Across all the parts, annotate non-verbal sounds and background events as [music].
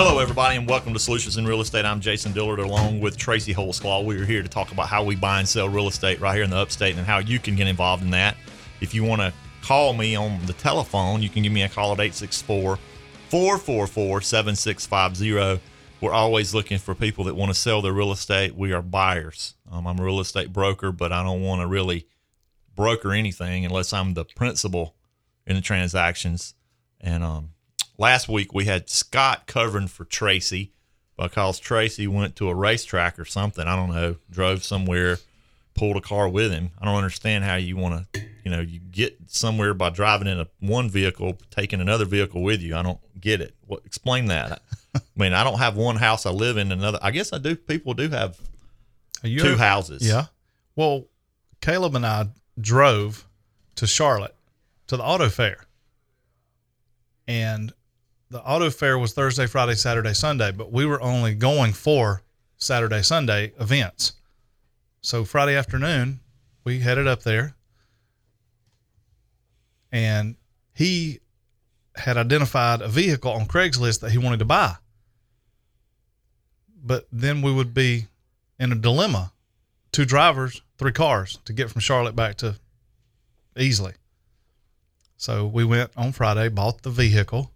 Hello, everybody, and welcome to Solutions in Real Estate. I'm Jason Dillard along with Tracy Holsclaw. We are here to talk about how we buy and sell real estate right here in the upstate and how you can get involved in that. If you want to call me on the telephone, you can give me a call at 864 444 7650. We're always looking for people that want to sell their real estate. We are buyers. Um, I'm a real estate broker, but I don't want to really broker anything unless I'm the principal in the transactions. And um, last week we had Scott covering for Tracy because Tracy went to a racetrack or something. I don't know, drove somewhere, pulled a car with him. I don't understand how you want to, you know, you get somewhere by driving in a one vehicle, taking another vehicle with you. I don't get it. What explain that? I mean, I don't have one house I live in another. I guess I do. People do have You two houses. Yeah. Well, Caleb and I drove to Charlotte to the auto fair. And the auto fair was Thursday, Friday, Saturday, Sunday, but we were only going for Saturday, Sunday events. So Friday afternoon, we headed up there and he had identified a vehicle on Craigslist that he wanted to buy. But then we would be in a dilemma two drivers, three cars to get from Charlotte back to Easley. So we went on Friday, bought the vehicle.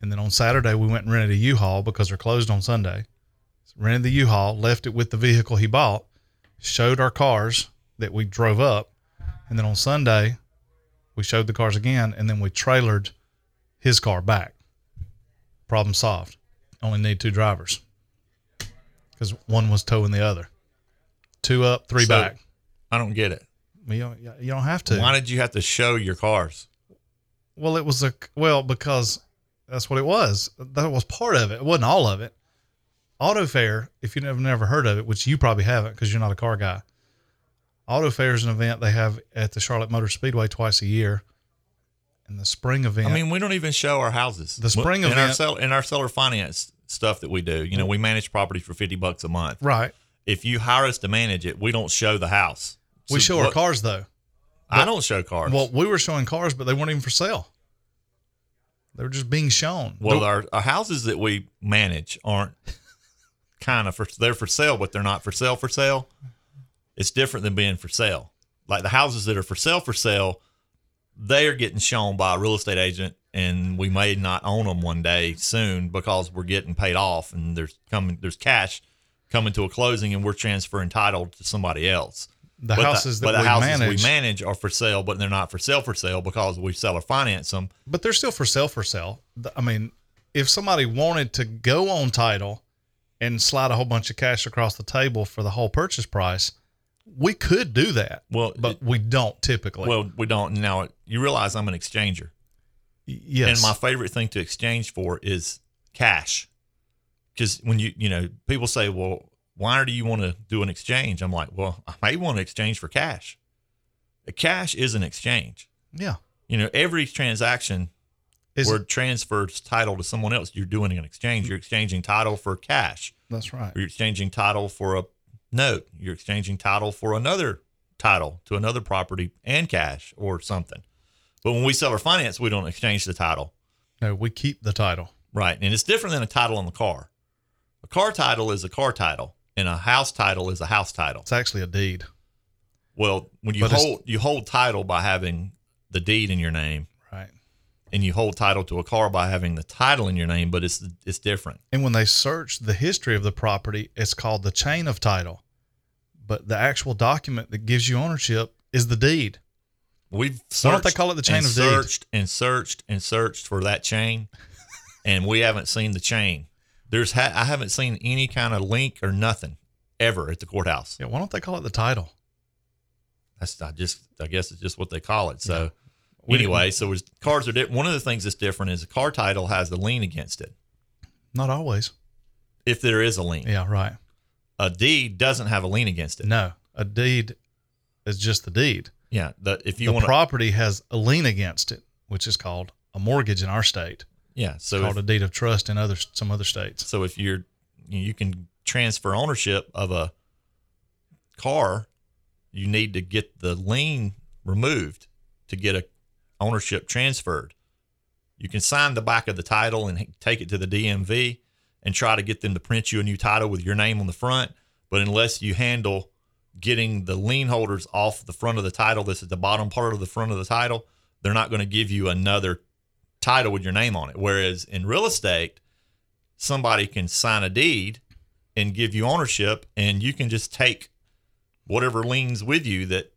And then on Saturday, we went and rented a U Haul because they're closed on Sunday. rented the U Haul, left it with the vehicle he bought, showed our cars that we drove up. And then on Sunday, we showed the cars again, and then we trailered his car back. Problem solved. Only need two drivers because one was towing the other. Two up, three So, back. I don't get it. You don't, you don't have to. Why did you have to show your cars? Well, it was a well because that's what it was. That was part of it. It wasn't all of it. Auto Fair, if you've never never heard of it, which you probably haven't because you're not a car guy. Auto Fair is an event they have at the Charlotte Motor Speedway twice a year. And the spring event. I mean, we don't even show our houses. The spring in our event- sell, in our seller finance stuff that we do. You know, we manage property for fifty bucks a month. right. If you hire us to manage it, we don't show the house. We So show our cars though. I don't show cars. Well, we were showing cars, but they weren't even for sale. They were just being shown. well, our, our houses that we manage aren't [laughs] kind of for they're for sale, but they're not for sale for sale. It's different than being for sale. Like the houses that are for sale for sale, they are getting shown by a real estate agent, and we may not own them one day soon because we're getting paid off, and there's coming there's cash coming to a closing, and we're transferring title to somebody else. The But houses but that the we houses manage, we manage are for sale, but they're not for sale for sale because we sell or finance them. but they're still for sale for sale. I mean, if somebody wanted to go on title and slide a whole bunch of cash across the table for the whole purchase price, we could do that. Well, but we don't typically. Well, we don't now. You realize I'm an exchanger, yes. and my favorite thing to exchange for is cash. Because when you you know people say, "Well, why do you want to do an exchange?" I'm like, "Well, I may want to exchange for cash. A cash is an exchange. yeah. You know, every transaction Is where it transfers title to someone else, you're doing an exchange. You're exchanging title for cash. that's right. You're exchanging title for a note. You're exchanging title for another title to another property and cash or something. But when we sell or finance, we don't exchange the title. No, we keep the title. Right. And it's different than a title on the car. A car title is a car title, and a house title is a house title. It's actually a deed. Well, when you But hold you hold title by having the deed in your name, Right. and you hold title to a car by having the title in your name, but it's it's different. And when they search the history of the property, it's called the chain of title. But the actual document that gives you ownership is the deed. We've Why don't they searched call it the chain of deed? searched and searched and searched for that chain, [laughs] and we haven't seen the chain. There's ha- I haven't seen any kind of link or nothing ever at the courthouse. Yeah, why don't they call it the title? That's I just I guess it's just what they call it. So We anyway, so it's, cars are different. One of the things that's different is a car title has the lien against it Not always. if there is a lien. Yeah, right. A deed doesn't have a lien against it. No, a deed is just the deed. Yeah, the, if you the want property has a lien against it, which is called a mortgage in our state. yeah. It's So called if, a deed of trust in other some other states. so if you're you can transfer ownership of a car, you need to get the lien removed to get a ownership transferred. You can sign the back of the title and take it to the DMV and try to get them to print you a new title with your name on the front. But unless you handle getting the lien holders off the front of the title, this is the bottom part of the front of the title, they're not going to give you another title with your name on it. Whereas in real estate, somebody can sign a deed and give you ownership, and you can just take whatever liens with you that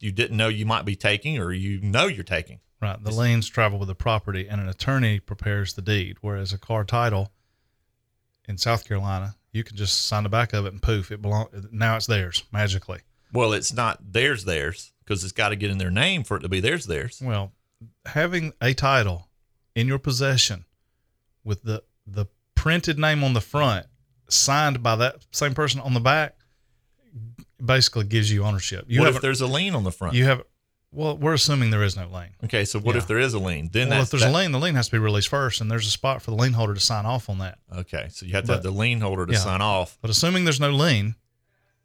you didn't know you might be taking or you know you're taking. Right. The liens travel with the property, and an attorney prepares the deed. Whereas a car title in South Carolina, you can just sign the back of it and poof, it belong. Now it's theirs magically. Well, it's not theirs, theirs because it's got to get in their name for it to be theirs, theirs. Well, having a title in your possession with the the printed name on the front, signed by that same person on the back, basically gives you ownership. You what if there's a lien on the front? You have. Well, we're assuming there is no lien. Okay, so what Yeah. if there is a lien? Then Well, if there's that- a lien, the lien has to be released first, and there's a spot for the lien holder to sign off on that. Okay, so you have to have the lien holder to yeah. sign off. But assuming there's no lien,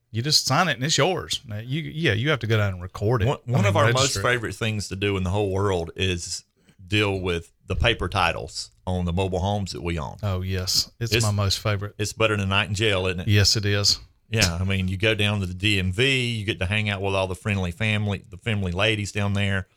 you just sign it and it's yours. Now, you yeah, you have to go down and record it. One, I mean, of our most it. favorite things to do in the whole world is deal with the paper titles on the mobile homes that we own. Oh yes, it's, It's- my most favorite. It's better than a night in jail, isn't it? Yes, it is. Yeah, I mean, you go down to the DMV, you get to hang out with all the friendly family, the friendly ladies down there.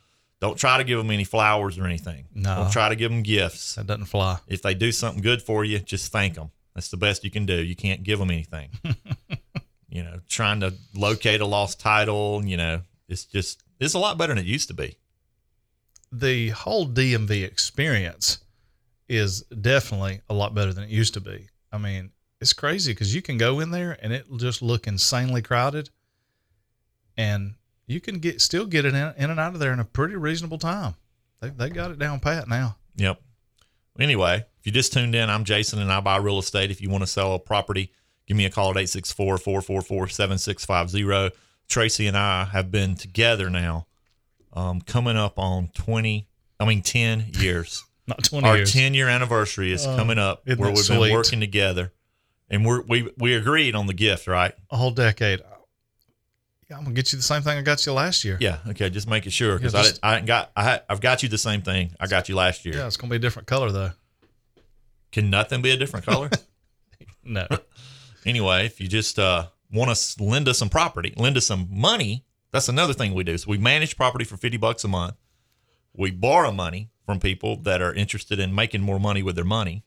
Don't try to give them any flowers or anything. No. Don't try to give them gifts. That doesn't fly. If they do something good for you, just thank them. That's the best you can do. You can't give them anything. [laughs] you know, trying to locate a lost title, you know, it's just it's a lot better than it used to be. The whole DMV experience is definitely a lot better than it used to be. I mean, it's crazy because you can go in there and it'll just look insanely crowded, and you can get still get it in, in and out of there in a pretty reasonable time. They they got it down pat now. Yep. Anyway, if you just tuned in, I'm Jason and I buy real estate. If you want to sell a property, give me a call at 864 444 7650. Tracy and I have been together now, um, coming up on 20, I mean, 10 [laughs] years. Not twenty Our years. 10 year anniversary is Oh, coming up where we've sweet? been working together. And we're, we, we agreed on the gift, right? a whole decade. Yeah, I'm gonna get you the same thing I got you last year. Yeah. Okay. Just make it sure because Yeah, I, just- I got I I've got you the same thing I got you last year. Yeah, it's gonna be a different color though. Can nothing be a different color? [laughs] No, [laughs] anyway, if you just uh, want to lend us some property, lend us some money, that's another thing we do. So we manage property for 50 bucks a month. We borrow money from people that are interested in making more money with their money.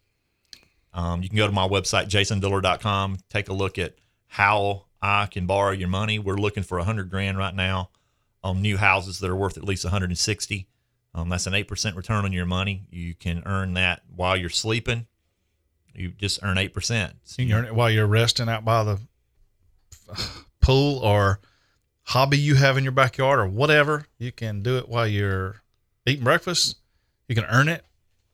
Um, you can go to my website, jasondillard.com, take a look at how I can borrow your money. We're looking for 100 grand right now on new houses that are worth at least 160. Um, that's an 8% return on your money. You can earn that while you're sleeping. You just earn 8%. So you can earn it while you're resting out by the pool or hobby you have in your backyard or whatever. You can do it while you're eating breakfast. You can earn it,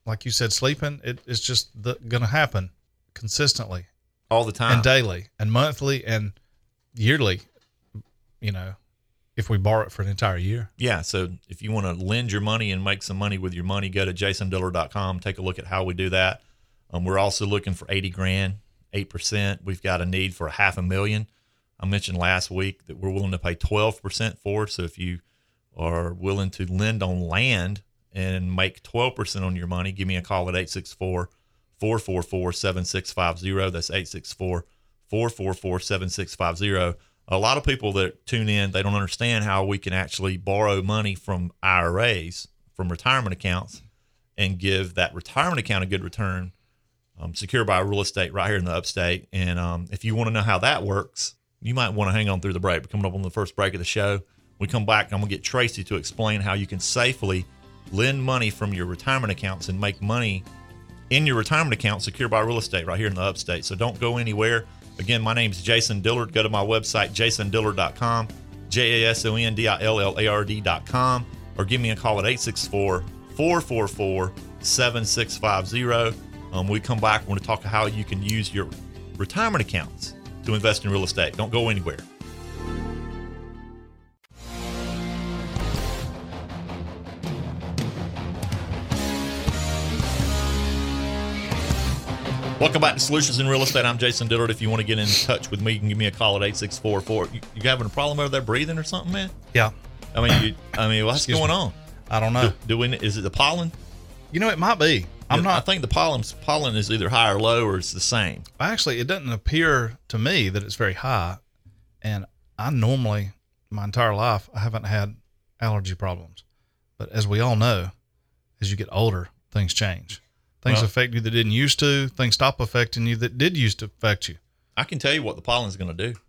like you said, sleeping. It, it's just gonna happen consistently all the time. and daily and monthly and yearly. You know, if we borrow it for an entire year. Yeah. So if you want to lend your money and make some money with your money, go to jasondillard.com. Take a look at how we do that. Um, we're also looking for 80 grand, 8%. We've got a need for a half a million. I mentioned last week that we're willing to pay 12% for. So if you are willing to lend on land and make 12% on your money, give me a call at 864 444 7650. That's 864 444 7650. A lot of people that tune in, they don't understand how we can actually borrow money from IRAs, from retirement accounts, and give that retirement account a good return, um, secured by real estate right here in the upstate. And um, if you want to know how that works, you might want to hang on through the break. We're coming up on the first break of the show. We come back, I'm going to get Tracy to explain how you can safely lend money from your retirement accounts and make money in your retirement account secured by real estate right here in the upstate. So don't go anywhere. Again, my name is Jason Dillard. Go to my website, jasondillard.com, J A S O N D I L L A R D.com, or give me a call at 864 444 7650. Um, we come back, we're going to talk how you can use your retirement accounts to invest in real estate. Don't go anywhere. Welcome back to Solutions in Real Estate. I'm Jason Dillard. If you want to get in touch with me, you can give me a call at 864 you, you having a problem over there breathing or something, man? Yeah, I mean, you, I mean, what's Excuse going me. on? I don't know. Do, do we, is it the pollen? You know, it might be. I'm not. I think the pollen pollen is either high or low, or it's the same. Actually, it doesn't appear to me that it's very high. And I normally, my entire life, I haven't had allergy problems. But as we all know, as you get older, things change. Things Well- affect you that didn't used to. Things stop affecting you that did used to affect you. I can tell you what the pollen is going to do.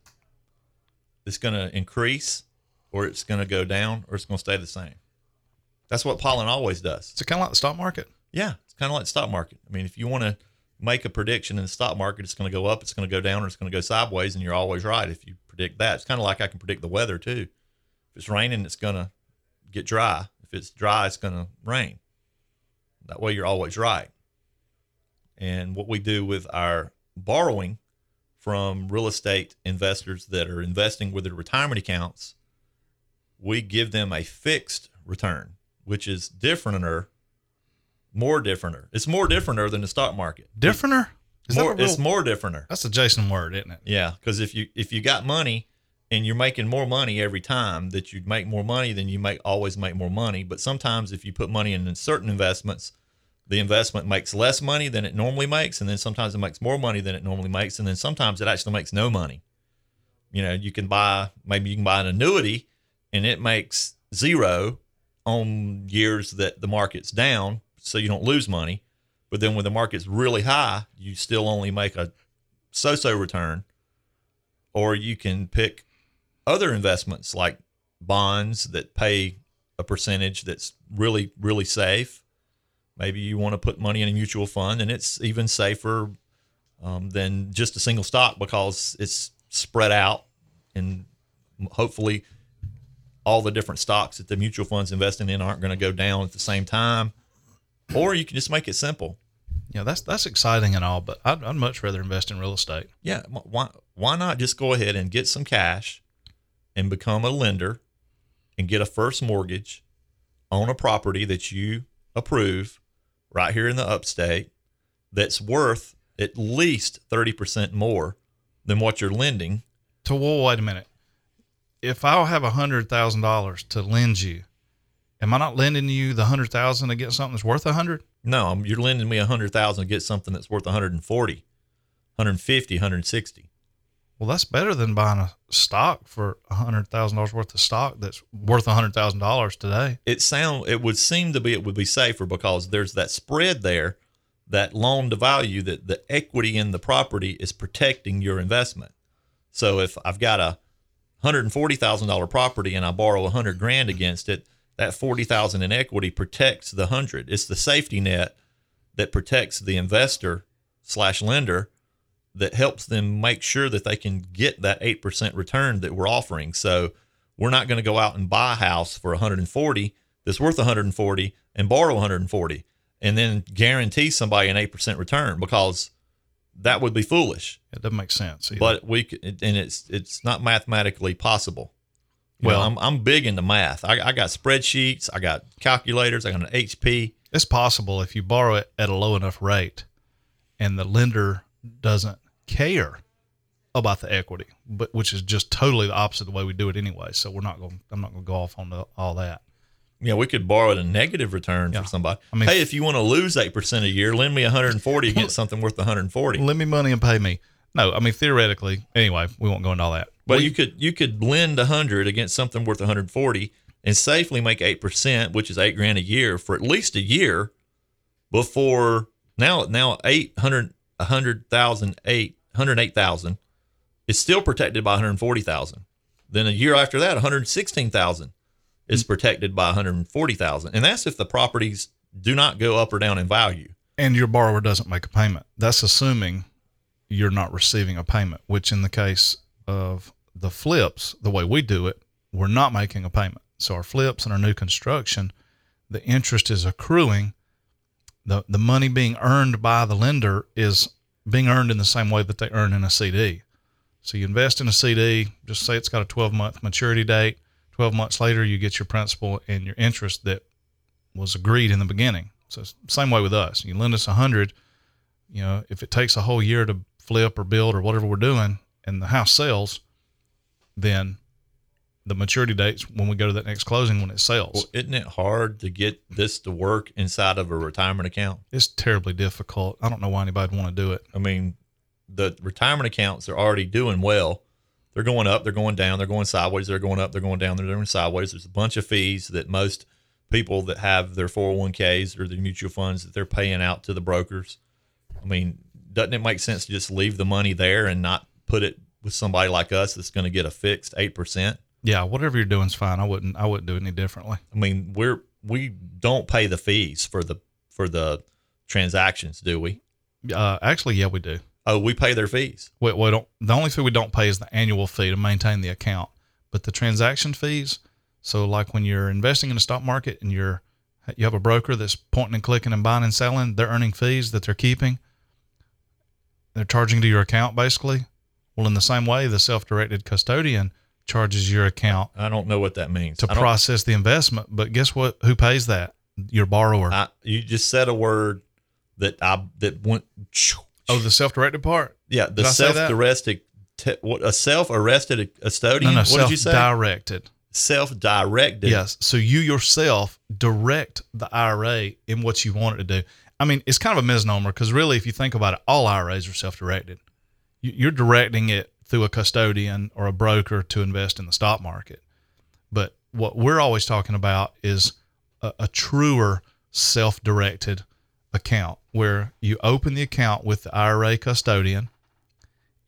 It's going to increase, or it's going to go down, or it's going to stay the same. That's what pollen always does. It's kind of like the stock market. Yeah, kind of like stock market. I mean, if you want to make a prediction in the stock market, it's going to go up, it's going to go down, or it's going to go sideways, and you're always right if you predict that. It's kind of like I can predict the weather too. If it's raining, it's going to get dry. If it's dry, it's going to rain. That way, you're always right. And what we do with our borrowing from real estate investors that are investing with their retirement accounts, we give them a fixed return, which is differenter more differenter. It's more differenter than the stock market. Differenter? Is More, real- it's more differenter. That's a Jason word, isn't it? Yeah, because if you if you got money and you're making more money every time that you make more money, then you make always make more money. But sometimes if you put money in certain investments, the investment makes less money than it normally makes, and then sometimes it makes more money than it normally makes, and then sometimes it actually makes no money. You know, you can buy maybe you can buy an annuity and it makes zero on years that the market's down, so you don't lose money. But then when the market's really high, you still only make a so-so return. Or you can pick other investments like bonds that pay a percentage that's really, really safe. Maybe you want to put money in a mutual fund, and it's even safer um, than just a single stock because it's spread out, and hopefully, all the different stocks that the mutual funds investing in aren't going to go down at the same time. Or you can just make it simple. Yeah, that's that's exciting and all, but I'd, I'd much rather invest in real estate. Yeah, why why not just go ahead and get some cash and become a lender and get a first mortgage on a property that you approve right here in the upstate that's worth at least 30% more than what you're lending. To well, wait a minute. If I'll have a hundred thousand dollars to lend you, am I not lending you the hundred thousand to get something that's worth a hundred? No, I'm- you're lending me a 100,000 to get something that's worth 140, 150, 160. Well, that's better than buying a stock for a hundred thousand dollars worth of stock that's worth a hundred thousand dollars today. it sound it would seem to be it would be safer because there's that spread there that loan to value that the equity in the property is protecting your investment so if i've got a $140000 property and i borrow a 100 grand against it that 40000 in equity protects the 100 it's the safety net that protects the investor slash lender that helps them make sure that they can get that 8% return that we're offering. So we're not going to go out and buy a house for 140 that's worth 140 and borrow 140 and then guarantee somebody an 8% return because that would be foolish. It doesn't make sense. either. But we and it's it's not mathematically possible. Well, I'm I'm big into math. I, I got spreadsheets, I got calculators, I got an HP. it's possible if you borrow it at a low enough rate, and the lender doesn't care about the equity, but which is just totally the opposite of the way we do it anyway. So we're not going. I'm not going to go off on the, all that. Yeah, we could borrow at a negative return Yeah. for somebody. I mean- hey, if you want to lose eight percent a year, lend me 140 against [laughs] something worth 140. Lend me money and pay me. No, I mean theoretically. Anyway, we won't go into all that. But We- you could you could lend 100 against something worth 140 and safely make eight percent, which is eight grand a year for at least a year. Before now, now 800 100,000 eight 108,000 is still protected by 140,000. Then a year after that, 116,000 is mm. protected by 140,000, and that's if the properties do not go up or down in value. and your borrower doesn't make a payment. That's assuming you're not receiving a payment, which in the case of the flips, the way we do it, we're not making a payment. So our flips and our new construction, the interest is accruing. The the money being earned by the lender is being earned in the same way that they earn in a CD. So you invest in a CD, just say it's got a 12 month maturity date. 12 months later, you get your principal and your interest that was agreed in the beginning. So same way with us. You lend us a hundred, you know, if it takes a whole year to flip or build or whatever we're doing and the house sells, then the maturity dates when we go to that next closing when it sells. Well, isn't it hard to get this to work inside of a retirement account? it's terribly difficult. I don't know why anybody would want to do it. I mean, the retirement accounts are already doing well. They're going up, they're going down, they're going sideways, they're going up, they're going down, they're going sideways. There's a bunch of fees that most people that have their 401ks or their mutual funds that they're paying out to the brokers. I mean, doesn't it make sense to just leave the money there and not put it with somebody like us that's going to get a fixed 8%? Yeah, whatever you're doing is fine. I wouldn't I wouldn't do it any differently. I mean, we're we don't pay the fees for the for the transactions, do we? Uh, actually, yeah, we do. Oh, we pay their fees. We, we don't. The only fee we don't pay is the annual fee to maintain the account, but the transaction fees. So, like when you're investing in the stock market and you're you have a broker that's pointing and clicking and buying and selling, they're earning fees that they're keeping. They're charging to your account basically. Well, in the same way, the self-directed custodian charges your account I don't know what that means. to process the investment. But guess what? Who pays that? Your borrower. I, you just said a word that I that went. oh, the self-directed part. yeah, the did I say that? self-directed. Te, what a self-arrested custodian. No, no, what did you say? self-directed. Self-directed. Yes. So you yourself direct the IRA in what you want it to do. I mean, it's kind of a misnomer because really, if you think about it, all IRAs are self-directed. You- You're directing it through a custodian or a broker to invest in the stock market. But what we're always talking about is a, a truer self-directed account where you open the account with the IRA custodian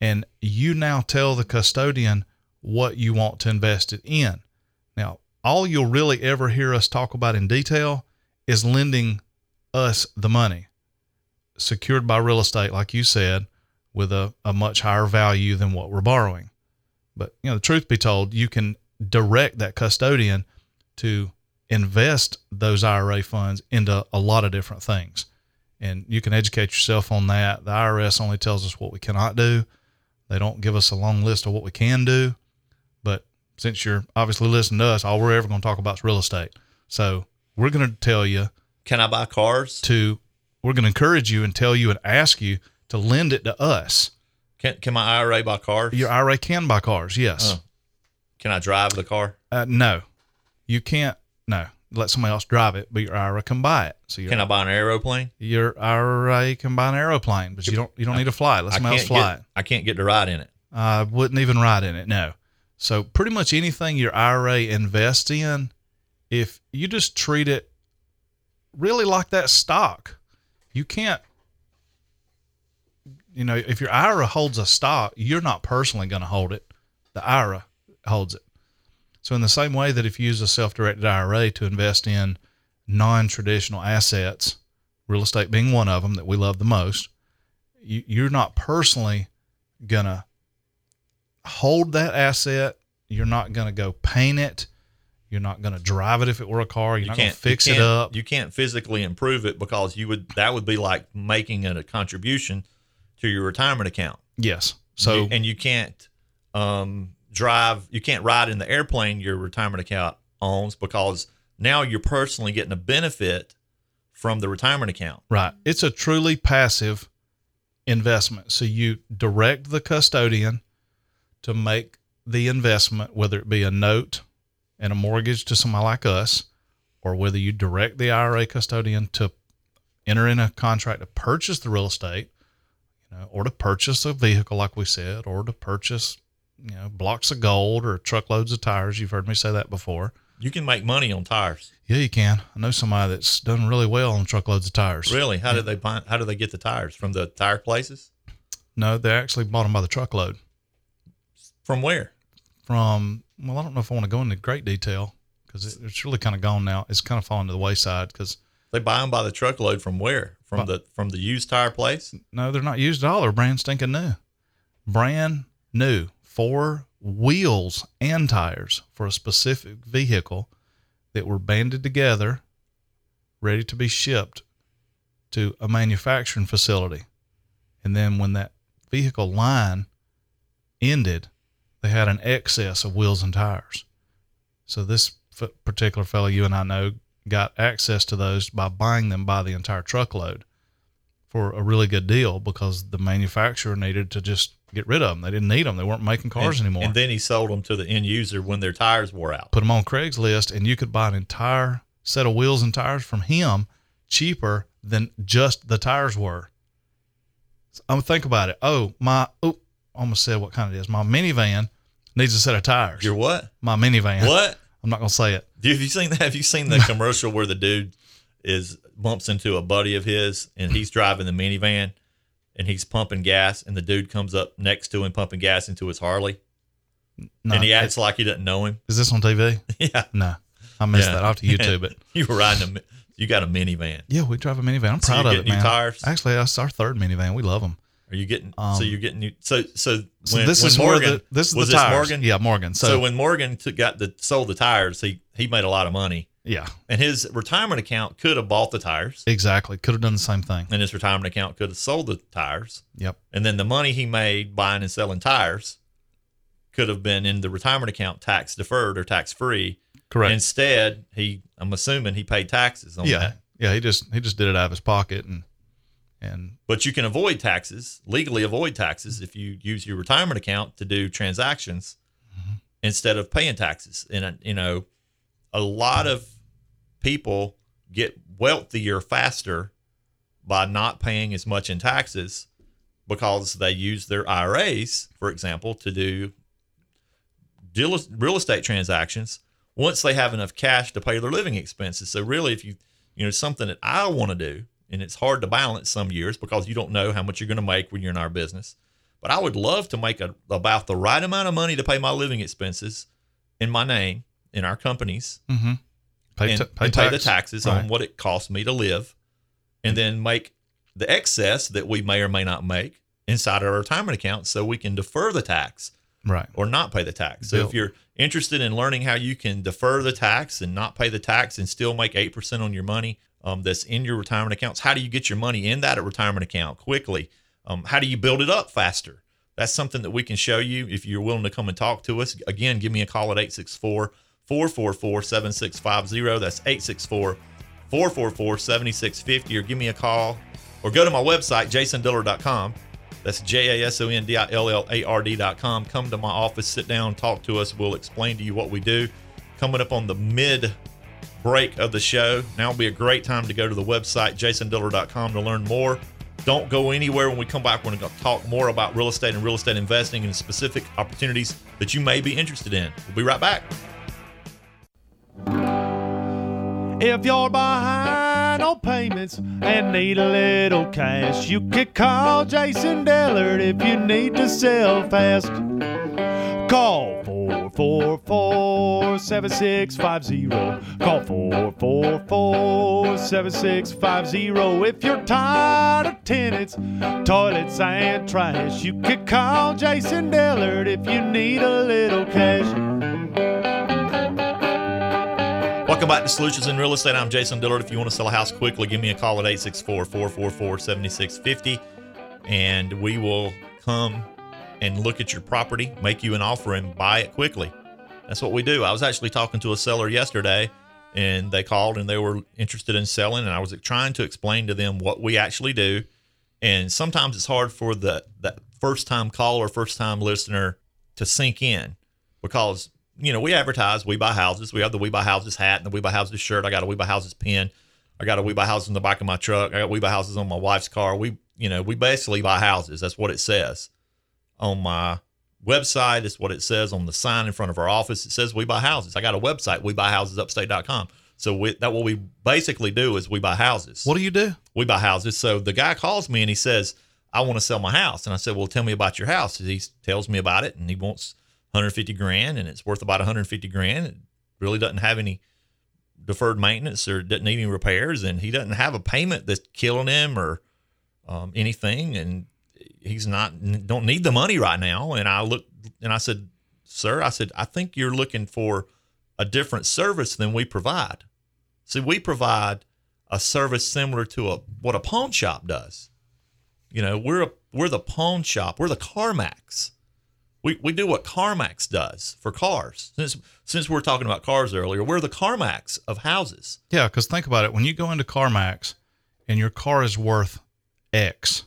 and you now tell the custodian what you want to invest it in. Now, all you'll really ever hear us talk about in detail is lending us the money secured by real estate, like you said, with a, a much higher value than what we're borrowing. But, you know, the truth be told, you can direct that custodian to invest those IRA funds into a lot of different things. And you can educate yourself on that. The IRS only tells us what we cannot do. They don't give us a long list of what we can do. But since you're obviously listening to us, all we're ever going to talk about is real estate. So we're going to tell you Can I buy cars? to, we're going to encourage you and tell you and ask you to lend it to us. Can Can my IRA buy cars? Your IRA can buy cars, yes. Oh. Can I drive the car? Uh, no, you can't. No, let somebody else drive it, but your IRA can buy it. So your Can I buy an aeroplane? your IRA can buy an airplane, but you don't you don't need to fly it. Let somebody else fly get. I can't get to ride in it. it. I wouldn't even ride in it. No. So pretty much anything your IRA invests in, if you just treat it really like that stock, you can't. You know, if your IRA holds a stock, you're not personally going to hold it. The IRA holds it. So, in the same way that if you use a self directed IRA to invest in non traditional assets, real estate being one of them that we love the most, you, you're not personally going to hold that asset. You're not going to go paint it. You're not going to drive it if it were a car. You're You not going can't to fix it up. You can't physically improve it because you would. That would be like making it a, contribution to your retirement account. yes. So, You- and you can't um, drive. You can't ride in the airplane your retirement account owns because now you're personally getting a benefit from the retirement account. Right. It's a truly passive investment. So you direct the custodian to make the investment, whether it be a note and a mortgage to somebody like us, or whether you direct the IRA custodian to enter in a contract to purchase the real estate, you know, or to purchase a vehicle, like we said, or to purchase, you know, blocks of gold or truckloads of tires. You've heard me say that before. You can make money on tires. Yeah, you can. I know somebody that's done really well on truckloads of tires. Really? How did they buy? How do they get the tires from the tire places? No, they actually bought them by the truckload From where? from. Well, I don't know if I want to go into great detail because it, it's really kind of gone now. It's kind of fallen to the wayside because They buy them by the truckload from where? From the from the used tire place? no, they're not used at all. They're brand stinking new, brand new, four wheels and tires for a specific vehicle that were banded together, ready to be shipped to a manufacturing facility, and then when that vehicle line ended, they had an excess of wheels and tires. So this f- particular fellow you and I know got access to those by buying them by the entire truckload for a really good deal because the manufacturer needed to just get rid of them. They didn't need them. They weren't making cars and, anymore. And then he sold them to the end user when their tires wore out. Put them on Craigslist, and you could buy an entire set of wheels and tires from him cheaper than just the tires were. I'm think about it. Oh, my oh, almost said what kind it is. My minivan needs a set of tires. Your what? my minivan. What? I'm not gonna say it. Have you seen that? Have you seen the [laughs] commercial where the dude is bumps into a buddy of his and he's driving the minivan and he's pumping gas and the dude comes up next to him pumping gas into his Harley No, and he acts like he doesn't know him. is this on TV? [laughs] Yeah, No, I missed Yeah. that. I'll have to YouTube it. [laughs] you were riding a. You got a minivan. Yeah, we drive a minivan. I'm So proud of it, new man. tires? Actually, that's our third minivan. We love them. Are you getting? so Um, you're getting new. So so So when, this when is Morgan the, this is was the tires. Morgan. Yeah, Morgan. So, So, when Morgan took, got the sold the tires, he he made a lot of money, yeah, and his retirement account could have bought the tires, exactly. Could have done the same thing. and his retirement account could have sold the tires, Yep. and then the money he made buying and selling tires could have been in the retirement account tax deferred or tax free. Correct. Instead, he I'm assuming he paid taxes on yeah. that. Yeah. He just he just did it out of his pocket and and But you can avoid taxes, legally avoid taxes if you use your retirement account to do transactions instead of paying taxes. And uh, you know, a lot of people get wealthier faster by not paying as much in taxes because they use their IRAs, for example, to do deal, real estate transactions once they have enough cash to pay their living expenses. So really, if you you know something that I want to do, and it's hard to balance some years because you don't know how much you're going to make when you're in our business. But I would love to make a, about the right amount of money to pay my living expenses in my name in our companies mm-hmm. pay, and, pay, and pay the taxes on what it costs me to live, and then make the excess that we may or may not make inside our retirement account so we can defer the tax Right. or not pay the tax. So Bill- if you're interested in learning how you can defer the tax and not pay the tax and still make 8% on your money um, that's in your retirement accounts, how do you get your money in that retirement account quickly? Um, how do you build it up faster? That's something that we can show you if you're willing to come and talk to us. Again, give me a call at 864 444 7650. That's 864 444 7650. Or give me a call or go to my website, jasondillard.com. That's J A S O N D I L L A R D.com. Come to my office, sit down, talk to us. We'll explain to you what we do. Coming up on the mid break of the show, now will be a great time to go to the website, jasondillard.com, to learn more. Don't go anywhere when we come back. We're going to talk more about real estate and real estate investing and specific opportunities that you may be interested in. We'll be right back. If you're behind on payments and need a little cash, you can call Jason Dillard if you need to sell fast. Call 444-7650. Call 444-7650. If you're tired of tenants, toilets, and trash, you can call Jason Dillard if you need a little cash. Welcome back to Solutions in Real Estate. I'm Jason Dillard. If you want to sell a house quickly, give me a call at 864 444 7650 and we will come and look at your property, make you an offer, and buy it quickly. That's what we do. I was actually talking to a seller yesterday and they called and they were interested in selling, and I was trying to explain to them what we actually do. And sometimes it's hard for the, the first time caller, first time listener to sink in because you know we advertise we buy houses we have the we buy houses hat and the we buy houses shirt i got a we buy houses pin i got a we buy houses in the back of my truck i got we buy houses on my wife's car we you know we basically buy houses that's what it says on my website it's what it says on the sign in front of our office it says we buy houses i got a website we buy houses upstate.com so we, that what we basically do is we buy houses What do you do? we buy houses. So the guy calls me and he says, I want to sell my house. And I said, Well, tell me about your house. He tells me about it and he wants 150 grand and it's worth about 150 grand. It really doesn't have any deferred maintenance or doesn't need any repairs. And he doesn't have a payment that's killing him or um, anything. And he's not, don't need the money right now. And I looked and I said, Sir, I said, I think you're looking for a different service than we provide. See, we provide a service similar to a what a pawn shop does. You know, we're a, we're the pawn shop. We're the CarMax. We we do what CarMax does for cars. Since since we are talking about cars earlier, we're the CarMax of houses. Yeah, because think about it. When you go into CarMax and your car is worth X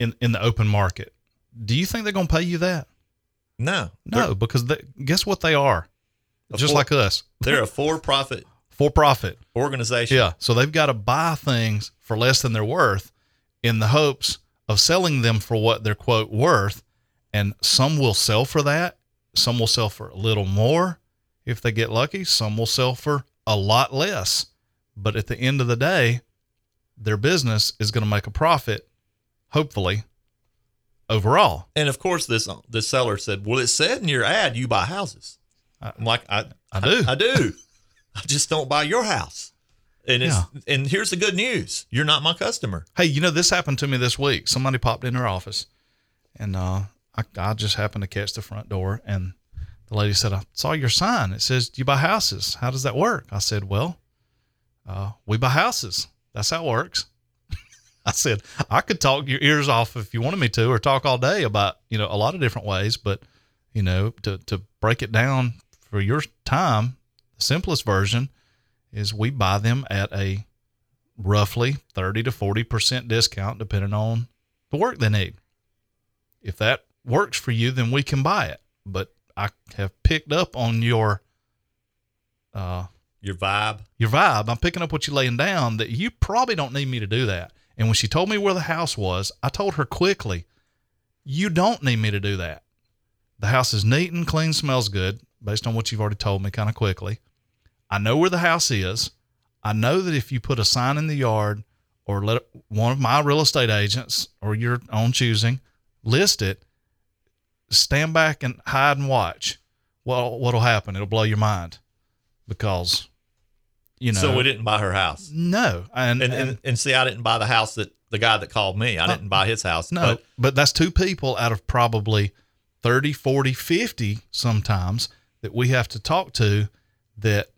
in in the open market, do you think they're going to pay you that? No, No, because they, guess what they are? Just for- like us, they're a [laughs] for-profit for profit. organization. Yeah. So they've got to buy things for less than they're worth in the hopes of selling them for what they're quote worth. And some will sell for that. Some will sell for a little more if they get lucky. Some will sell for a lot less. But at the end of the day, their business is going to make a profit, hopefully, overall. And of course, this this seller said, "Well, it said in your ad you buy houses." I'm like, I, I do. I, do. I just don't buy your house. And it's and here's the good news: you're not my customer. Hey, you know, this happened to me this week. Somebody popped in her office and uh, I, I just happened to catch the front door and the lady said, I saw your sign. It says, you buy houses? How does that work? I said, Well, uh, we buy houses. That's how it works. I said, I could talk your ears off if you wanted me to, or talk all day about, you know, a lot of different ways, but you know, to, to break it down for your time, the simplest version is we buy them at a roughly 30 to 40% discount depending on the work they need. If that works for you, then we can buy it. But I have picked up on your uh Your vibe. your vibe. I'm picking up what you're laying down that you probably don't need me to do that. And when she told me where the house was, I told her quickly, you don't need me to do that. The house is neat and clean, smells good, based on what you've already told me kind of quickly. I know where the house is. I know that if you put a sign in the yard or let one of my real estate agents or your own choosing list it, stand back and hide and watch. Well, what'll happen? It'll blow your mind because, you know. so we didn't buy her house. No, and, And, and, and and see, I didn't buy the house that the guy that called me. I didn't buy his house. no, but but, that's two people out of probably 30, 40, 50 sometimes that we have to talk to that.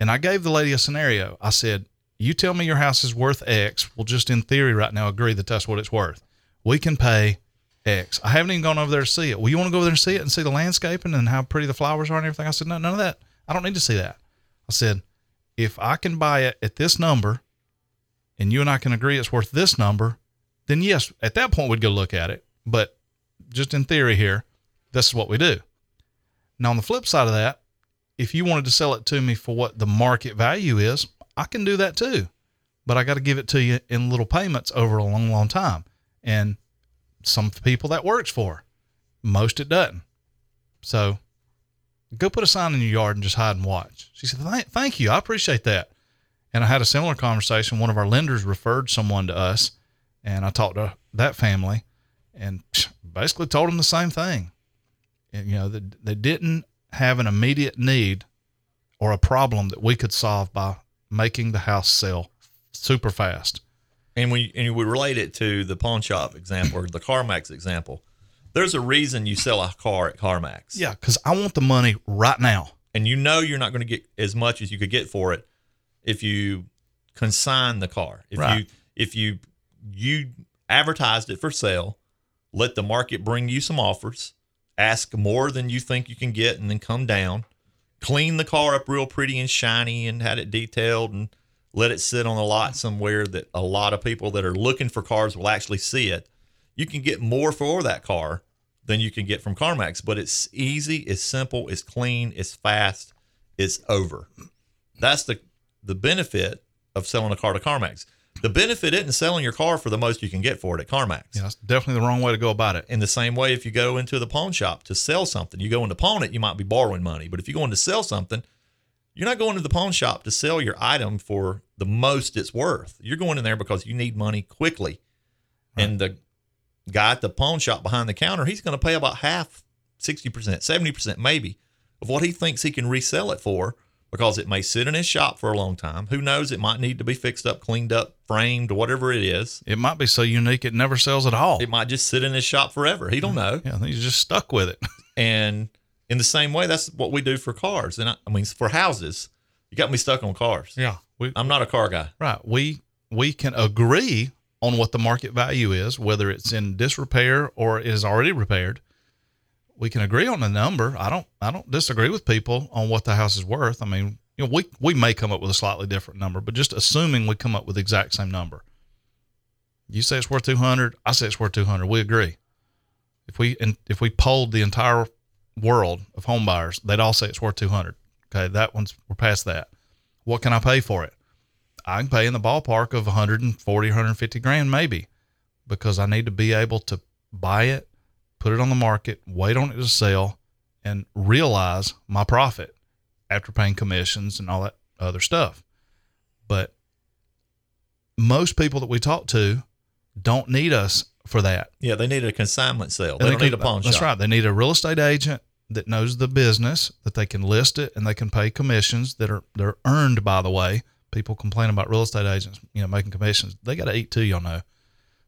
And I gave the lady a scenario. I said, You tell me your house is worth X. We'll just in theory right now agree that that's what it's worth. We can pay X. I haven't even gone over there to see it. Well, you want to go over there and see it and see the landscaping and how pretty the flowers are and everything? I said, No, none of that. I don't need to see that. I said, If I can buy it at this number and you and I can agree it's worth this number, then yes, at that point we'd go look at it. But just in theory here, this is what we do. Now, on the flip side of that, if you wanted to sell it to me for what the market value is, I can do that too. But I got to give it to you in little payments over a long, long time. And some people that works for, most it doesn't. So go put a sign in your yard and just hide and watch. She said, "Thank- you. I appreciate that. And I had a similar conversation. One of our lenders referred someone to us, and I talked to that family and basically told them the same thing. And, you know, they, they didn't have an immediate need or a problem that we could solve by making the house sell super fast. and we and we relate it to the pawn shop example or the CarMax example. There's a reason you sell a car at CarMax. Yeah, because I want the money right now. and you know you're not going to get as much as you could get for it if you consign the car. If Right. you if you you advertised it for sale, let the market bring you some offers, ask more than you think you can get, and then come down, clean the car up real pretty and shiny, and had it detailed, and let it sit on the lot somewhere that a lot of people that are looking for cars will actually see it. You can get more for that car than you can get from CarMax, but it's easy, it's simple, it's clean, it's fast, it's over. That's the the benefit of selling a car to CarMax. The benefit isn't selling your car for the most you can get for it at CarMax. Yeah, that's definitely the wrong way to go about it. In the same way, if you go into the pawn shop to sell something, you go in to pawn it, you might be borrowing money. But if you go in to sell something, you're not going to the pawn shop to sell your item for the most it's worth. You're going in there because you need money quickly. And the guy at the pawn shop behind the counter, he's going to pay about half, 60%, 70% maybe, of what he thinks he can resell it for because it may sit in his shop for a long time. Who knows? It might need to be fixed up, cleaned up, framed, whatever it is. It might be so unique it never sells at all. It might just sit in his shop forever. He don't know. yeah, he's just stuck with it. [laughs] And in the same way, that's what we do for cars. And I, I mean, for houses, you got me stuck on cars. yeah, we, I'm not a car guy. Right. We we can agree on what the market value is, whether it's in disrepair or is already repaired. We can agree on a number. I don't I don't disagree with people on what the house is worth. I mean, you know, we we may come up with a slightly different number, but just assuming we come up with the exact same number. You say it's worth 200. I say it's worth 200. We agree. If we and if we polled the entire world of home buyers, they'd all say it's worth 200. Okay, that one's we're past that. What can I pay for it? I can pay in the ballpark of 140, 150 grand maybe, because I need to be able to buy it, put it on the market, wait on it to sell, and realize my profit after paying commissions and all that other stuff. But most people that we talk to don't need us for that. Yeah, they need a consignment sale. They, don't need a pawn That's shop. That's right. They need a real estate agent that knows the business that they can list it and they can pay commissions that are they're earned. By the way, people complain about real estate agents, you know, making commissions. They got to eat too, y'all know.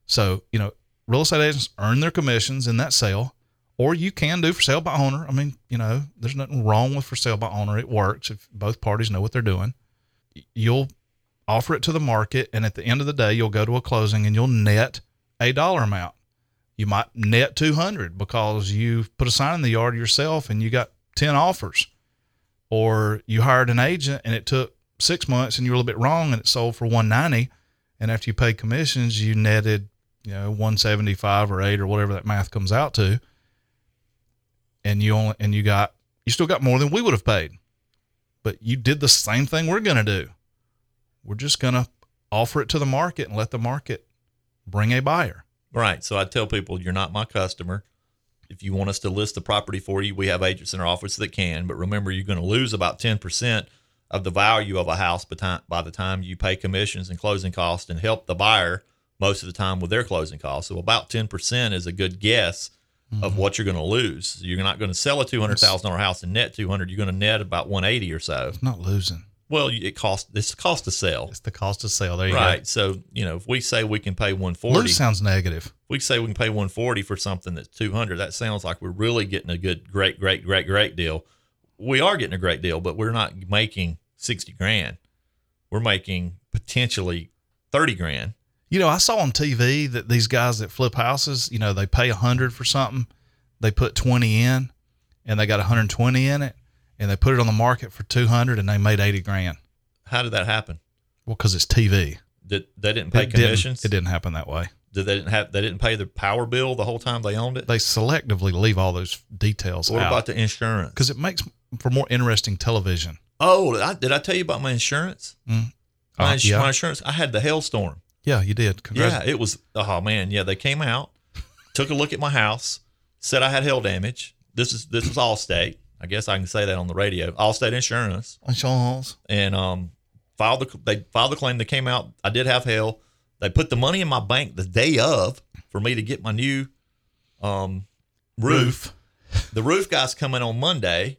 So you know, real estate agents earn their commissions in that sale, or you can do for sale by owner. I mean, you know, there's nothing wrong with for sale by owner. It works if both parties know what they're doing. You'll offer it to the market, and at the end of the day, you'll go to a closing and you'll net a dollar amount you might net 200 because you put a sign in the yard yourself and you got 10 offers or you hired an agent and it took six months and you were a little bit wrong and it sold for 190 and after you paid commissions you netted you know 175 or 8 or whatever that math comes out to and you only and you got you still got more than we would have paid but you did the same thing we're going to do we're just going to offer it to the market and let the market bring a buyer Right. So I tell people, you're not my customer. If you want us to list the property for you, we have agents in our office that can. But remember, you're going to lose about 10% of the value of a house by time, by the time you pay commissions and closing costs and help the buyer most of the time with their closing costs. So about 10% is a good guess of mm-hmm. what you're going to lose. You're not going to sell a $200,000 house and net 200. You're going to net about 180 or so. it's not losing Well, it costs, it's the cost to sell. It's the cost of sale. There you Right. So, you know, if we say we can pay go. 140, Lose sounds negative. we say we can pay 140 for something that's 200 that sounds like we're really getting a good great great great great deal we are getting a great deal but we're not making 60 grand we're making potentially 30 grand You know, I saw on TV that these guys that flip houses, you know, they pay a hundred for something, they put twenty in, and they got 120 in it, and they put it on the market for 200, and they made 80 grand. how did that happen Well, because it's TV. did they didn't pay It didn't- commissions It didn't happen that way. Did they didn't have they didn't pay the power bill the whole time they owned it They selectively leave all those details what out about the insurance because it makes for more interesting television. oh I, did i tell you about my insurance Mm. my, Uh, ins- yeah. my insurance i had the hailstorm Yeah, you did. Congrats. Yeah, it was. Oh man, yeah. They came out, took a look at my house, said I had hail damage. This is this was Allstate. I guess I can say that on the radio. Allstate Insurance, Insurance. and um, filed the they filed the claim. They came out. I did have hail. They put the money in my bank the day of for me to get my new um roof. The roof guy's coming on Monday,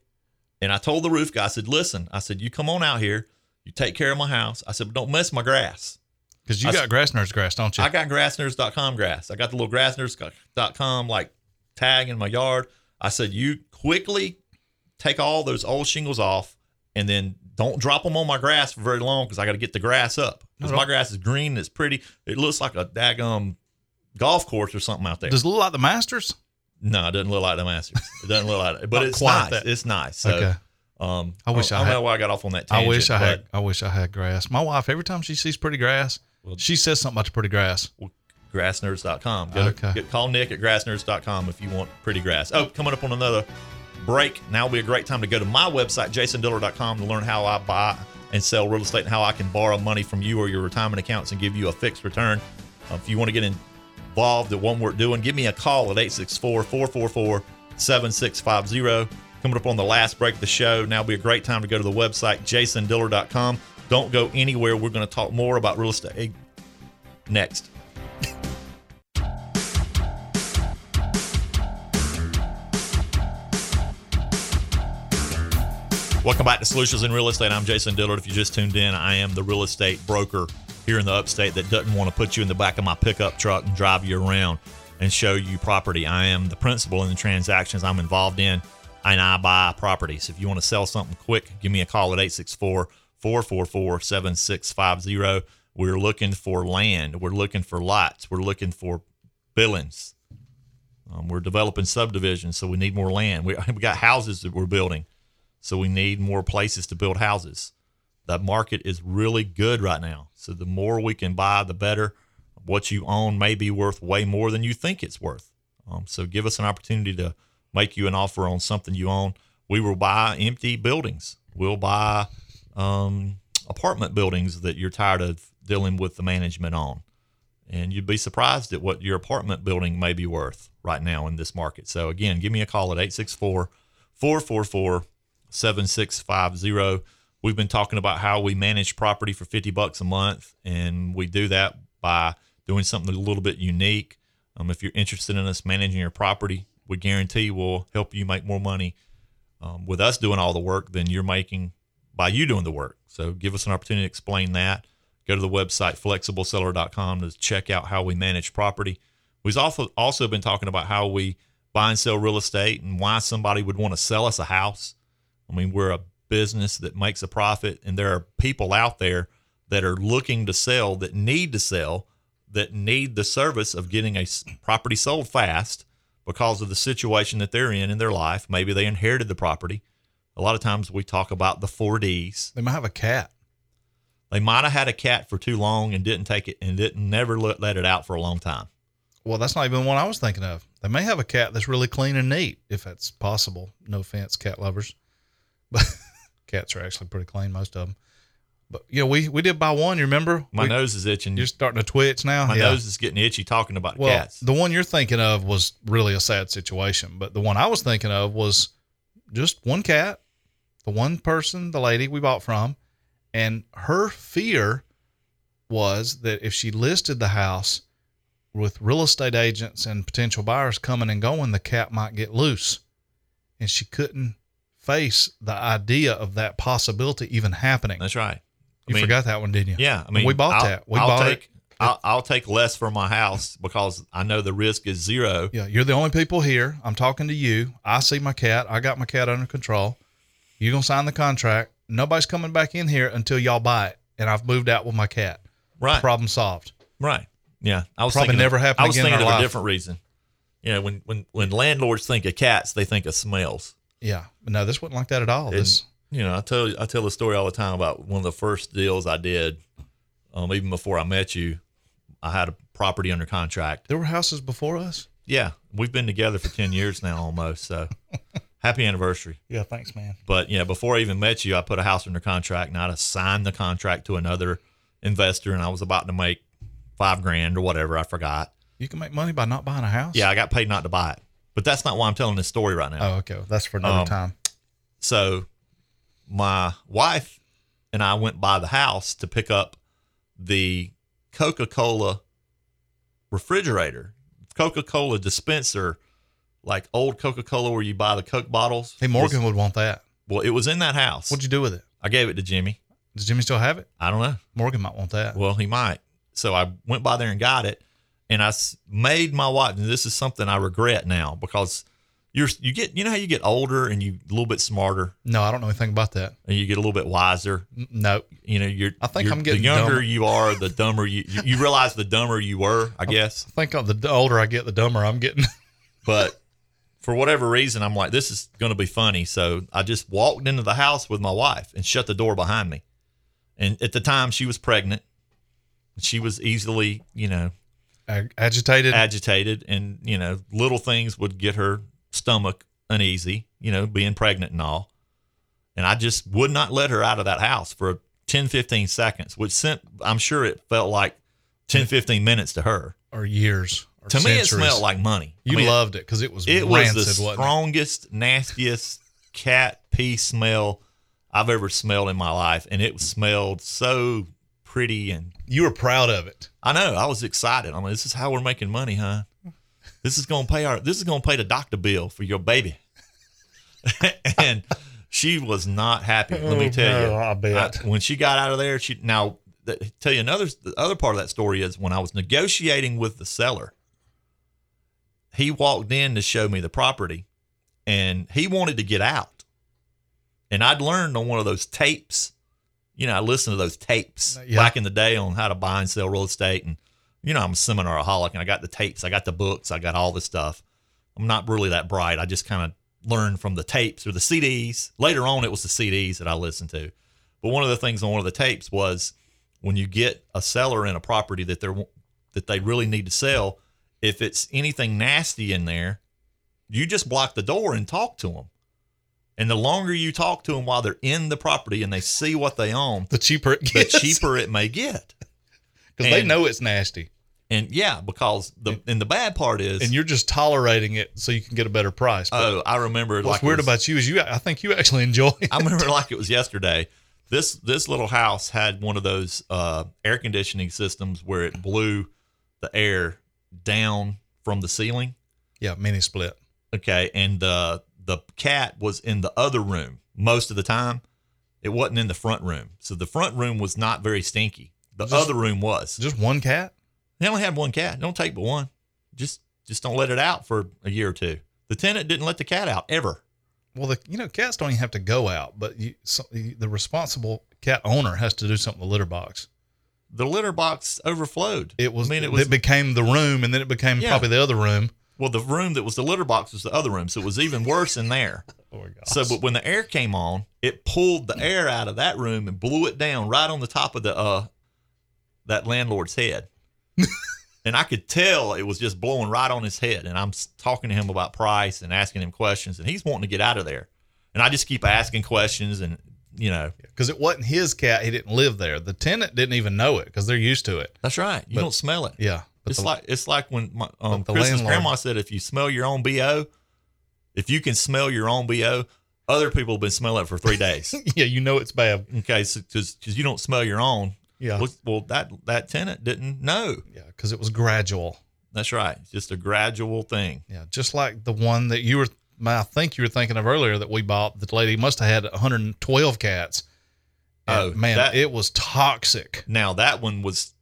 and I told the roof guy, I said, "Listen, I said you come on out here, you take care of my house. I said, but don't mess my grass." Because you I- got grass nerds grass, don't you? I got grassnerds.com grass. I got the little grassnerds.com like tag in my yard. I said, you quickly take all those old shingles off and then don't drop them on my grass for very long because I got to get the grass up. Because No, my grass is green and it's pretty. It looks like a daggum golf course or something out there. Does it look like the Masters? no, it doesn't look like the Masters. It doesn't look like it, but it's quite nice. It's nice. So, okay. um, I wish I don't had- know why I got off on that Tangent, I wish I had. I wish I had grass. My wife, every time she sees pretty grass, Well- she says something about the pretty grass. grassnerds.com. Go Okay. get, call Nick at grassnerds.com if you want pretty grass. Oh, coming up on another break. Now will be a great time to go to my website, jasondillard.com, to learn how I buy and sell real estate and how I can borrow money from you or your retirement accounts and give you a fixed return. Uh, if you want to get involved in what we're doing, give me a call at 864 444 7650. Coming up on the last break of the show. Now will be a great time to go to the website, jasondillard.com. Don't go anywhere. We're going to talk more about real estate next. Welcome back to Solutions in Real Estate. I'm Jason Dillard. If you just tuned in, I am the real estate broker here in the upstate that doesn't want to put you in the back of my pickup truck and drive you around and show you property. I am the principal in the transactions I'm involved in, and I buy properties. If you want to sell something quick, give me a call at 864 444 7650. We're looking for land, we're looking for lots, we're looking for billings. Um, we're developing subdivisions, so we need more land. We, [laughs] we got houses that we're building, so we need more places to build houses. The market is really good right now, so the more we can buy, the better. what you own may be worth way more than you think it's worth. Um, so give us an opportunity to make you an offer on something you own. We will buy empty buildings. We'll buy um, apartment buildings that you're tired of dealing with the management on. And you'd be surprised at what your apartment building may be worth right now in this market. So, again, give me a call at 864 444 7650. We've been talking about how we manage property for 50 bucks a month, and we do that by doing something a little bit unique. Um, if you're interested in us managing your property, we guarantee we'll help you make more money um, with us doing all the work than you're making by you doing the work. So give us an opportunity to explain that. Go to the website flexibleseller.com to check out how we manage property. We've also also been talking about how we buy and sell real estate and why somebody would want to sell us a house. I mean, we're a business that makes a profit, and there are people out there that are looking to sell that need to sell that need the service of getting a property sold fast because of the situation that they're in in their life. Maybe they inherited the property. A lot of times we talk about the four Ds. They might have a cat. They might have had a cat for too long and didn't take it and didn't never let, let it out for a long time. Well, that's not even one I was thinking of. They may have a cat that's really clean and neat, if that's possible. No offense, cat lovers, but [laughs] cats are actually pretty clean, most of them. But yeah, we we did buy one. You remember? My we, nose is itching. You're starting to twitch now. My yeah. nose is getting itchy talking about Well, cats. the one you're thinking of was really a sad situation, but the one I was thinking of was just one cat, the one person, the lady we bought from, and her fear was that if she listed the house with real estate agents and potential buyers coming and going, the cat might get loose. And she couldn't face the idea of that possibility even happening. That's right. you I mean, forgot that one, didn't you? Yeah, I mean, we bought I'll- that. We I'll bought take, it. I'll, I'll take less for my house because I know the risk is zero. Yeah, you're the only people here. I'm talking to you. I see my cat. I got my cat under control. You're gonna sign the contract. Nobody's coming back in here until y'all buy it. And I've moved out with my cat. Right. Problem solved. Right. Yeah. I was Probably thinking never of, happen I was thinking of a different reason. You know, when, when, when landlords think of cats, they think of smells. Yeah. No, this wasn't like that at all. And, This you know, I tell I tell the story all the time about one of the first deals I did. Um, even before I met you, I had a property under contract. there were houses before us. Yeah, we've been together for ten years now, almost. So, [laughs] happy anniversary. Yeah, thanks, man. But yeah, before I even met you, I put a house under contract and I'd assigned the contract to another investor, and I was about to make five grand or whatever. I forgot. You can make money by not buying a house. Yeah, I got paid not to buy it, but that's not why I'm telling this story right now. Oh, okay. That's for another Um, time. So, my wife and I went by the house to pick up the Coca Cola refrigerator, Coca Cola dispenser, like old Coca Cola where you buy the Coke bottles. Hey, Morgan would want that. well, it was in that house. What'd you do with it? I gave it to Jimmy. Does Jimmy still have it? I don't know. Morgan might want that. Well, he might. So I went by there and got it, and I made my wife. And this is something I regret now because you're you get you know how you get older and you a little bit smarter No, I don't know anything about that. and you get a little bit wiser. No. You know, you're. I think you're- I'm getting the younger dumber. you are, the dumber you, you you realize the dumber you were, I guess. I think the older I get, the dumber I'm getting. [laughs] But for whatever reason, I'm like, this is going to be funny. So I just walked into the house with my wife and shut the door behind me. And at the time, she was pregnant. She was easily, you know, Ag- agitated. agitated and you know little things would get her stomach uneasy you know being pregnant and all and i just would not let her out of that house for 10 15 seconds which sent i'm sure it felt like 10 15 minutes to her or years. Or to me it smelled like money You I mean, loved it because it was it was rancid, the wasn't it? strongest nastiest cat pee smell i've ever smelled in my life and it smelled so pretty and You were proud of it. I know. I was excited. I'm like, this is how we're making money, huh? This is gonna pay our. This is gonna pay the doctor bill for your baby. [laughs] and she was not happy. Let me Oh, tell you. I bet. when she got out of there, she now th- tell you another. The other part of that story is when I was negotiating with the seller. He walked in to show me the property, and he wanted to get out. And I'd learned on one of those tapes. You know, I listened to those tapes uh, Yeah. back in the day on how to buy and sell real estate. And, you know, I'm a seminaraholic and I got the tapes, I got the books, I got all this stuff. I'm not really that bright. I just kind of learned from the tapes or the CDs. Later on, it was the CDs that I listened to. But one of the things on one of the tapes was when you get a seller in a property that they're that they really need to sell. If it's anything nasty in there, you just block the door and talk to them. And the longer you talk to them while they're in the property and they see what they own, The cheaper it the cheaper it may get. [laughs] Because they know it's nasty. And yeah, because the and the bad part is, And you're just tolerating it so you can get a better price. But oh, I remember what's like weird was- about you is you, I think you actually [laughs] enjoy it. I remember like it was yesterday. This this little house had one of those uh, air conditioning systems where it blew the air down from the ceiling. yeah, mini split. Okay, and the the cat was in the other room most of the time. It wasn't in the front room, so the front room was not very stinky. The Just- other room was. Just one cat? They only had one cat. Don't take but one. Just just don't let it out for a year or two. The tenant didn't let the cat out ever. Well, the you know cats don't even have to go out, but you, so, the responsible cat owner has to do something with the litter box. The litter box overflowed. It was, I mean, it was. it, became the room, and then it became Yeah. probably the other room. Well, the room that was the litter box was the other room, so it was even worse in there. [laughs] Oh my gosh. So, but when the air came on, it pulled the air out of that room and blew it down right on the top of the uh that landlord's head. [laughs] and I could tell it was just blowing right on his head. And I'm talking to him about price and asking him questions, and he's wanting to get out of there. And I just keep asking questions, and you know, because it wasn't his cat, he didn't live there. The tenant didn't even know it because they're used to it. that's right. You But- don't smell it. Yeah, but it's the- like it's like when my um, the Chris's landlord- grandma said, if you smell your own bo, if you can smell your own bo, other people have been smelling it for three [laughs] days. yeah, you know it's bad. okay, because you don't smell your own. Yeah, Well, well, that that tenant didn't know. yeah, because it was gradual. That's right. It's just a gradual thing. Yeah, just like the one that you were, I think you were thinking of earlier that we bought. The lady must have had 112 cats. And, Oh, man, that- it was toxic. Now that one was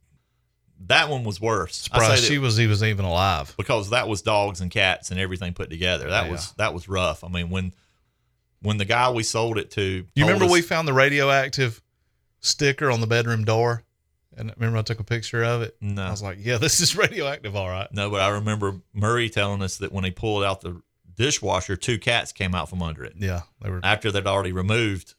that one was worse. I Surprised she that was even even alive. because that was dogs and cats and everything put together. That Yeah. was that was rough. I mean when when the guy we sold it to, You remember us- we found the radioactive sticker on the bedroom door, and remember I took a picture of it. No. I was like, "Yeah, [laughs] this is radioactive, all right." No, but I remember Murray telling us that when he pulled out the dishwasher, two cats came out from under it Yeah, they were. after they'd already removed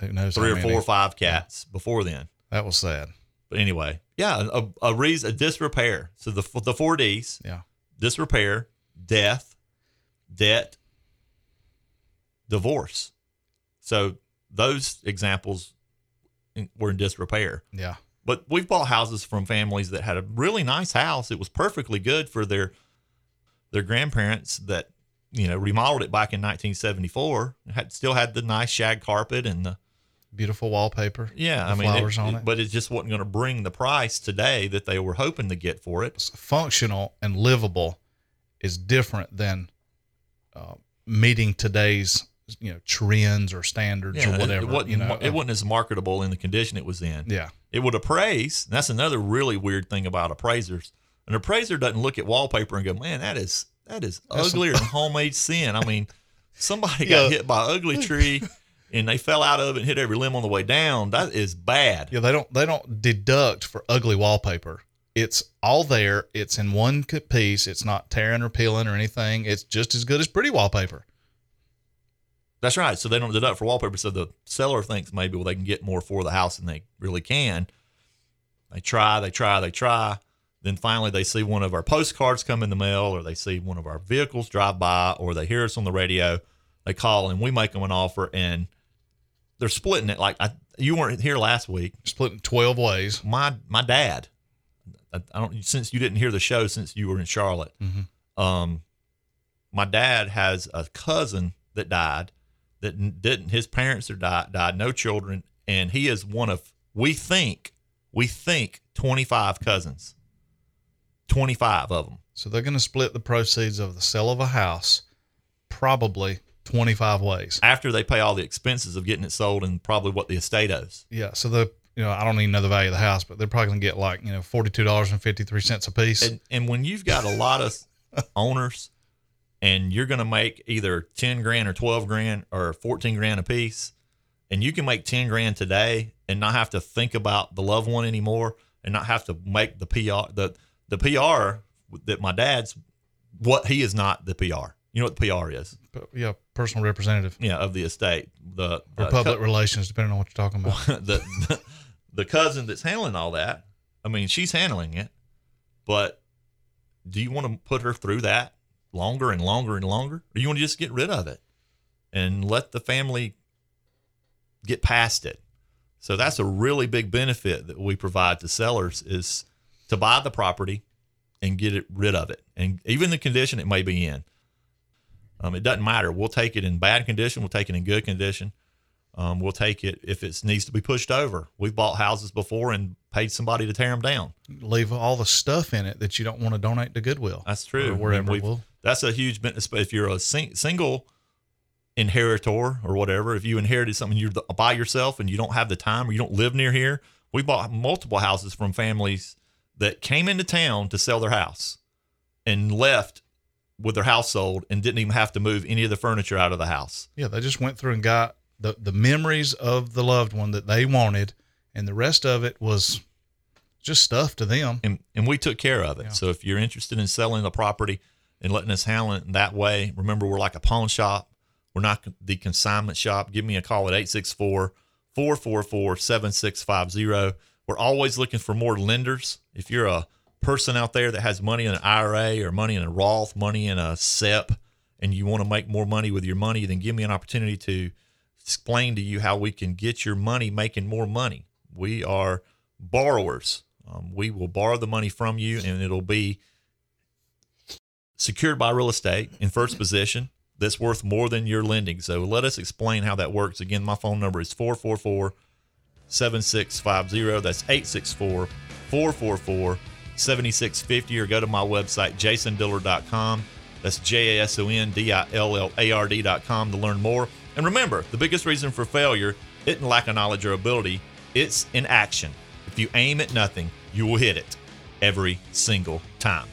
Who knows? three or many. four or five cats before then. That was sad. But anyway, yeah, a, a reason, a disrepair. So the the four Ds: Yeah, disrepair, death, debt, divorce. So those examples in- were in disrepair. yeah, But we've bought houses from families that had a really nice house. It was perfectly good for their their grandparents that you know remodeled it back in 1974. Had still had the nice shag carpet and the beautiful wallpaper. yeah. I mean, flowers on it. but it just wasn't going to bring the price today that they were hoping to get for it. functional and livable is different than uh, meeting today's you know trends or standards Yeah, or whatever. It, wasn't, you know, it wasn't as marketable in the condition it was in. yeah, It would appraise. And that's another really weird thing about appraisers. An appraiser doesn't look at wallpaper and go, "Man, that is that is That's some- uglier than homemade sin." I mean, somebody [laughs] Yeah. got hit by ugly tree [laughs] and they fell out of it and hit every limb on the way down. That is bad. yeah. They don't they don't deduct for ugly wallpaper. It's all there. It's in one piece. It's not tearing or peeling or anything. It's just as good as pretty wallpaper. That's right. So they don't deduct for wallpaper. So the seller thinks maybe well they can get more for the house than they really can. They try, they try, they try. Then finally they see one of our postcards come in the mail, or they see one of our vehicles drive by, or they hear us on the radio. They call and we make them an offer, and they're splitting it. Like I, you weren't here last week. Split in twelve ways. My my dad. I, I don't since you didn't hear the show since you were in Charlotte. Mhm. Um, my dad has a cousin that died that didn't. His parents are died, died, no children, and he is one of we think we think twenty five cousins. Twenty five of them. So they're going to split the proceeds of the sale of a house, probably twenty five ways. after they pay all the expenses of getting it sold and probably what the estate owes. Yeah. So the you know I don't even know the value of the house, but they're probably going to get like you know forty two dollars and fifty three cents a piece. And and when you've got a lot of [laughs] owners and you're going to make either 10 grand or 12 grand or 14 grand a piece and you can make 10 grand today and not have to think about the loved one anymore and not have to make the PR the the PR that my dad's what he is not the PR. You know what the PR is? Yeah, personal representative Yeah, of the estate. The or uh, public relations, depending on what you're talking about. [laughs] the, the the cousin that's handling all that. I mean, she's handling it, But do you want to put her through that longer and longer and longer? Or you want to just get rid of it and let the family get past it? So that's a really big benefit that we provide to sellers is to buy the property and get it rid of it. And even the condition it may be in. Um, it doesn't matter. We'll take it in bad condition. We'll take it in good condition. Um, we'll take it if it needs to be pushed over. We've bought houses before and paid somebody to tear them down. Leave all the stuff in it that you don't want to donate to Goodwill. That's true. Or wherever we've- we'll- That's a huge benefit. If you're a sing, single inheritor or whatever, if you inherited something you're the- by yourself and you don't have the time or you don't live near here, we bought multiple houses from families that came into town to sell their house and left with their house sold and didn't even have to move any of the furniture out of the house. Yeah, they just went through and got the the memories of the loved one that they wanted, and the rest of it was just stuff to them. and, and we took care of it. Yeah. So if you're interested in selling the property and letting us handle it in that way, remember we're like a pawn shop. We're not the consignment shop. Give me a call at 864 444 7650. We're always looking for more lenders. If you're a person out there that has money in an IRA or money in a Roth, money in a SEP, and you want to make more money with your money, then give me an opportunity to explain to you how we can get your money making more money. We are borrowers. Um, we will borrow the money from you, and it'll be secured by real estate in first position that's worth more than your lending. So let us explain how that works. Again, my phone number is 444 7650. That's 864 444 7650. Or go to my website, jasondillard.com. That's J A S O N D I L L A R D.com to learn more. And remember, the biggest reason for failure isn't lack of knowledge or ability, it's in action. If you aim at nothing, you will hit it every single time.